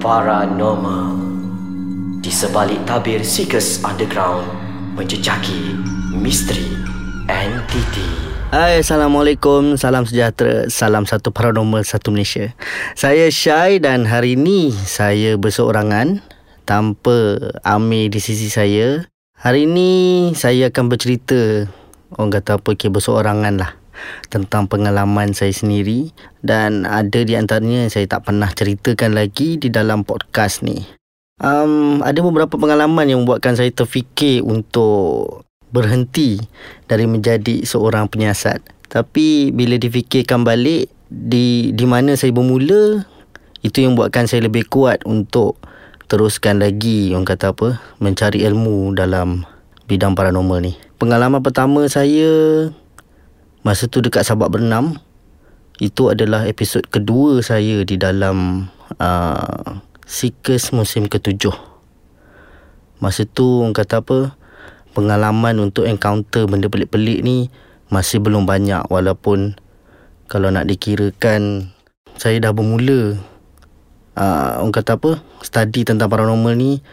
Paranormal. Di sebalik tabir Seekers Underground Menjejaki misteri entiti. Hai, Assalamualaikum, salam sejahtera, salam satu paranormal, satu Malaysia. Saya Syai dan hari ini saya berseorangan tanpa Amir di sisi saya. Hari ini saya akan bercerita, orang kata apa, okay, berseorangan lah tentang pengalaman saya sendiri dan ada di antaranya yang saya tak pernah ceritakan lagi di dalam podcast ni. Um, ada beberapa pengalaman yang membuatkan saya terfikir untuk berhenti dari menjadi seorang penyiasat. Tapi bila difikirkan balik di di mana saya bermula itu yang buatkan saya lebih kuat untuk teruskan lagi orang kata apa mencari ilmu dalam bidang paranormal ni. Pengalaman pertama saya masa tu dekat Sabak Bernam itu adalah episod kedua saya di dalam uh, Seekers musim ketujuh. Masa tu orang kata apa pengalaman untuk encounter benda pelik-pelik ni masih belum banyak walaupun kalau nak dikirakan saya dah bermula uh, orang kata apa study tentang paranormal ni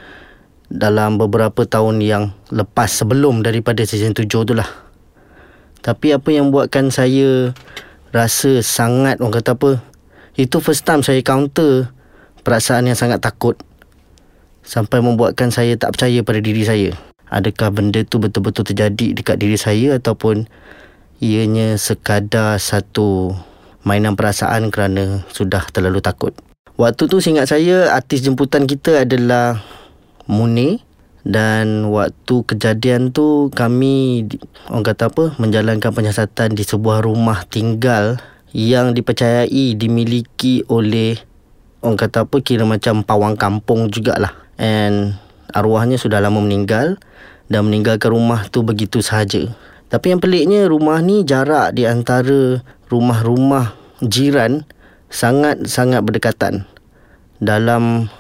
dalam beberapa tahun yang lepas sebelum daripada season 7 tu lah tapi apa yang buatkan saya rasa sangat orang kata apa itu first time saya counter perasaan yang sangat takut. Sampai membuatkan saya tak percaya pada diri saya. Adakah benda tu betul-betul terjadi dekat diri saya ataupun ianya sekadar satu mainan perasaan kerana sudah terlalu takut. Waktu tu seingat saya artis jemputan kita adalah Mune dan waktu kejadian tu kami orang kata apa menjalankan penyiasatan di sebuah rumah tinggal yang dipercayai dimiliki oleh orang kata apa kira macam pawang kampung jugalah and arwahnya sudah lama meninggal dan meninggalkan rumah tu begitu sahaja. Tapi yang peliknya rumah ni jarak di antara rumah-rumah jiran sangat-sangat berdekatan. Dalam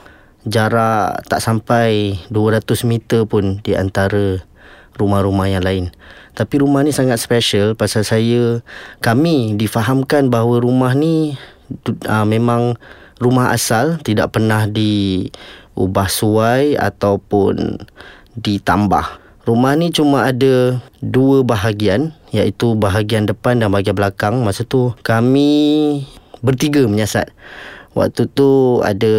jarak tak sampai 200 meter pun di antara rumah-rumah yang lain. Tapi rumah ni sangat special pasal saya kami difahamkan bahawa rumah ni uh, memang rumah asal tidak pernah diubah suai ataupun ditambah. Rumah ni cuma ada dua bahagian iaitu bahagian depan dan bahagian belakang. Masa tu kami bertiga menyiasat. Waktu tu ada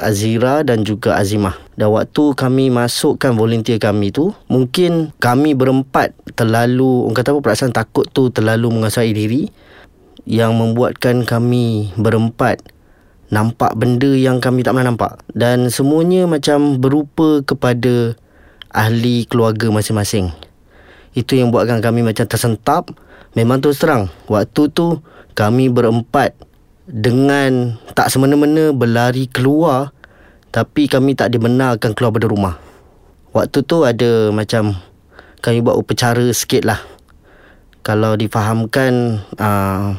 Azira dan juga Azimah. Dan waktu kami masukkan volunteer kami tu, mungkin kami berempat terlalu, orang kata apa, perasaan takut tu terlalu menguasai diri yang membuatkan kami berempat nampak benda yang kami tak pernah nampak dan semuanya macam berupa kepada ahli keluarga masing-masing. Itu yang buatkan kami macam tersentap. Memang tu terang, waktu tu kami berempat dengan tak semena-mena berlari keluar tapi kami tak dibenarkan keluar dari rumah. Waktu tu ada macam kami buat upacara sikit lah. Kalau difahamkan uh,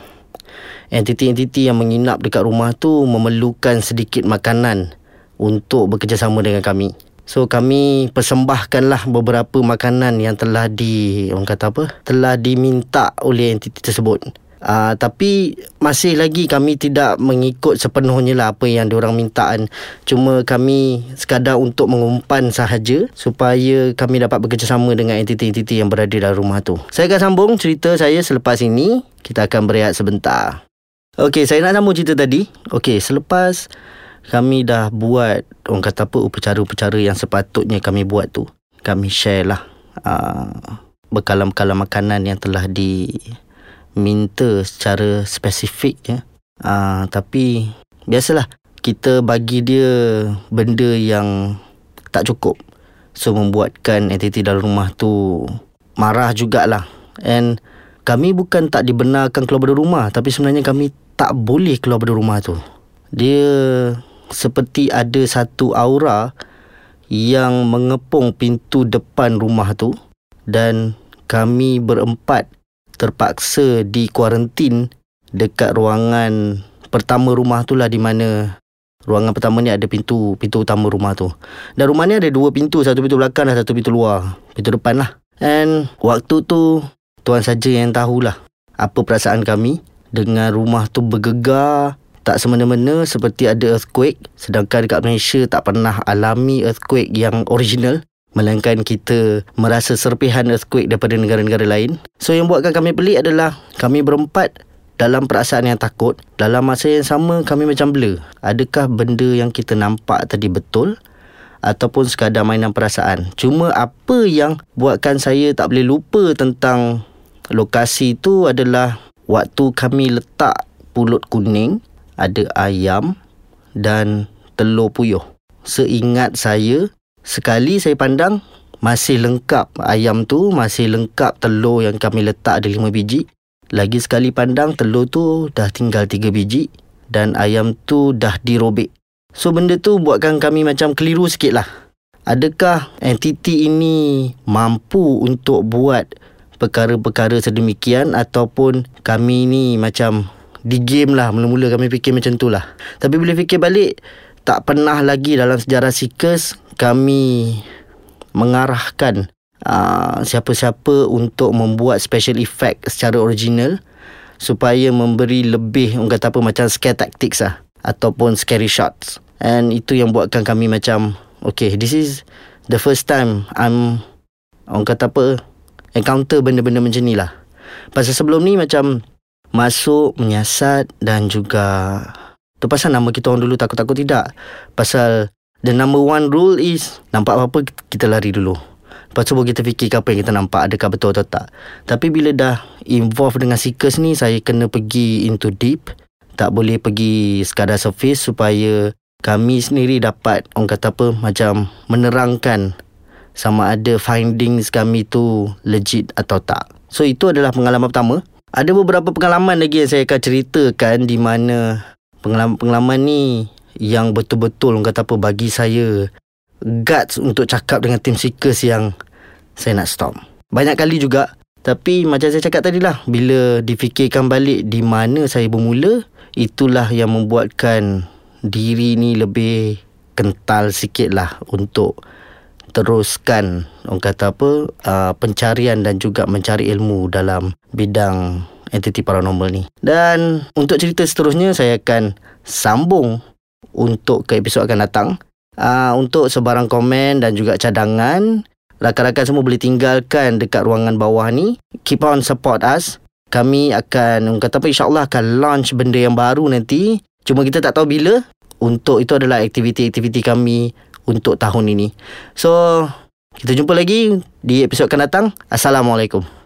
entiti-entiti yang menginap dekat rumah tu memerlukan sedikit makanan untuk bekerjasama dengan kami. So kami persembahkanlah beberapa makanan yang telah di orang kata apa? telah diminta oleh entiti tersebut. Uh, tapi masih lagi kami tidak mengikut sepenuhnya lah apa yang diorang mintaan. Cuma kami sekadar untuk mengumpan sahaja supaya kami dapat bekerjasama dengan entiti-entiti yang berada dalam rumah tu. Saya akan sambung cerita saya selepas ini. Kita akan berehat sebentar. Okey, saya nak sambung cerita tadi. Okey, selepas kami dah buat orang kata apa upacara-upacara yang sepatutnya kami buat tu, kami share lah uh, bekalan-bekalan makanan yang telah diminta secara spesifik ya. Uh, tapi biasalah kita bagi dia benda yang tak cukup. So membuatkan entiti dalam rumah tu marah jugalah. And kami bukan tak dibenarkan keluar dari rumah tapi sebenarnya kami tak boleh keluar dari rumah tu. Dia seperti ada satu aura yang mengepung pintu depan rumah tu dan kami berempat terpaksa di kuarantin dekat ruangan pertama rumah tu lah di mana ruangan pertama ni ada pintu pintu utama rumah tu. Dan rumah ni ada dua pintu, satu pintu belakang dan satu pintu luar. Pintu depan lah. And waktu tu tuan saja yang tahulah apa perasaan kami dengan rumah tu bergegar tak semena-mena seperti ada earthquake sedangkan dekat Malaysia tak pernah alami earthquake yang original melainkan kita merasa serpihan earthquake daripada negara-negara lain. So yang buatkan kami pelik adalah kami berempat dalam perasaan yang takut, dalam masa yang sama kami macam blur. Adakah benda yang kita nampak tadi betul ataupun sekadar mainan perasaan? Cuma apa yang buatkan saya tak boleh lupa tentang lokasi itu adalah waktu kami letak pulut kuning ada ayam dan telur puyuh. Seingat saya, sekali saya pandang masih lengkap ayam tu, masih lengkap telur yang kami letak ada lima biji. Lagi sekali pandang telur tu dah tinggal tiga biji dan ayam tu dah dirobek. So benda tu buatkan kami macam keliru sikit lah. Adakah entiti ini mampu untuk buat perkara-perkara sedemikian ataupun kami ni macam di game lah mula-mula kami fikir macam tu lah tapi bila fikir balik tak pernah lagi dalam sejarah Seekers kami mengarahkan uh, siapa-siapa untuk membuat special effect secara original supaya memberi lebih orang kata apa macam scare tactics lah ataupun scary shots. And itu yang buatkan kami macam okay this is the first time I'm orang kata apa encounter benda-benda macam ni lah. Pasal sebelum ni macam masuk menyiasat dan juga tu pasal nama kita orang dulu takut-takut tidak. Pasal the number one rule is nampak apa-apa kita lari dulu. Lepas tu kita fikir apa yang kita nampak adakah betul atau tak. Tapi bila dah involve dengan seekers ni saya kena pergi into deep. Tak boleh pergi sekadar surface supaya kami sendiri dapat orang kata apa macam menerangkan sama ada findings kami tu legit atau tak. So itu adalah pengalaman pertama. Ada beberapa pengalaman lagi yang saya akan ceritakan di mana pengalaman-pengalaman ni yang betul-betul kata apa bagi saya guts untuk cakap dengan tim Seekers yang saya nak stop. Banyak kali juga tapi macam saya cakap tadi lah bila difikirkan balik di mana saya bermula itulah yang membuatkan diri ni lebih kental sikit lah untuk teruskan orang kata apa uh, pencarian dan juga mencari ilmu dalam bidang entiti paranormal ni. Dan untuk cerita seterusnya saya akan sambung untuk ke episod akan datang. Uh, untuk sebarang komen dan juga cadangan rakan-rakan semua boleh tinggalkan dekat ruangan bawah ni. Keep on support us. Kami akan kata apa insyaAllah akan launch benda yang baru nanti. Cuma kita tak tahu bila. Untuk itu adalah aktiviti-aktiviti kami untuk tahun ini. So, kita jumpa lagi di episod akan datang. Assalamualaikum.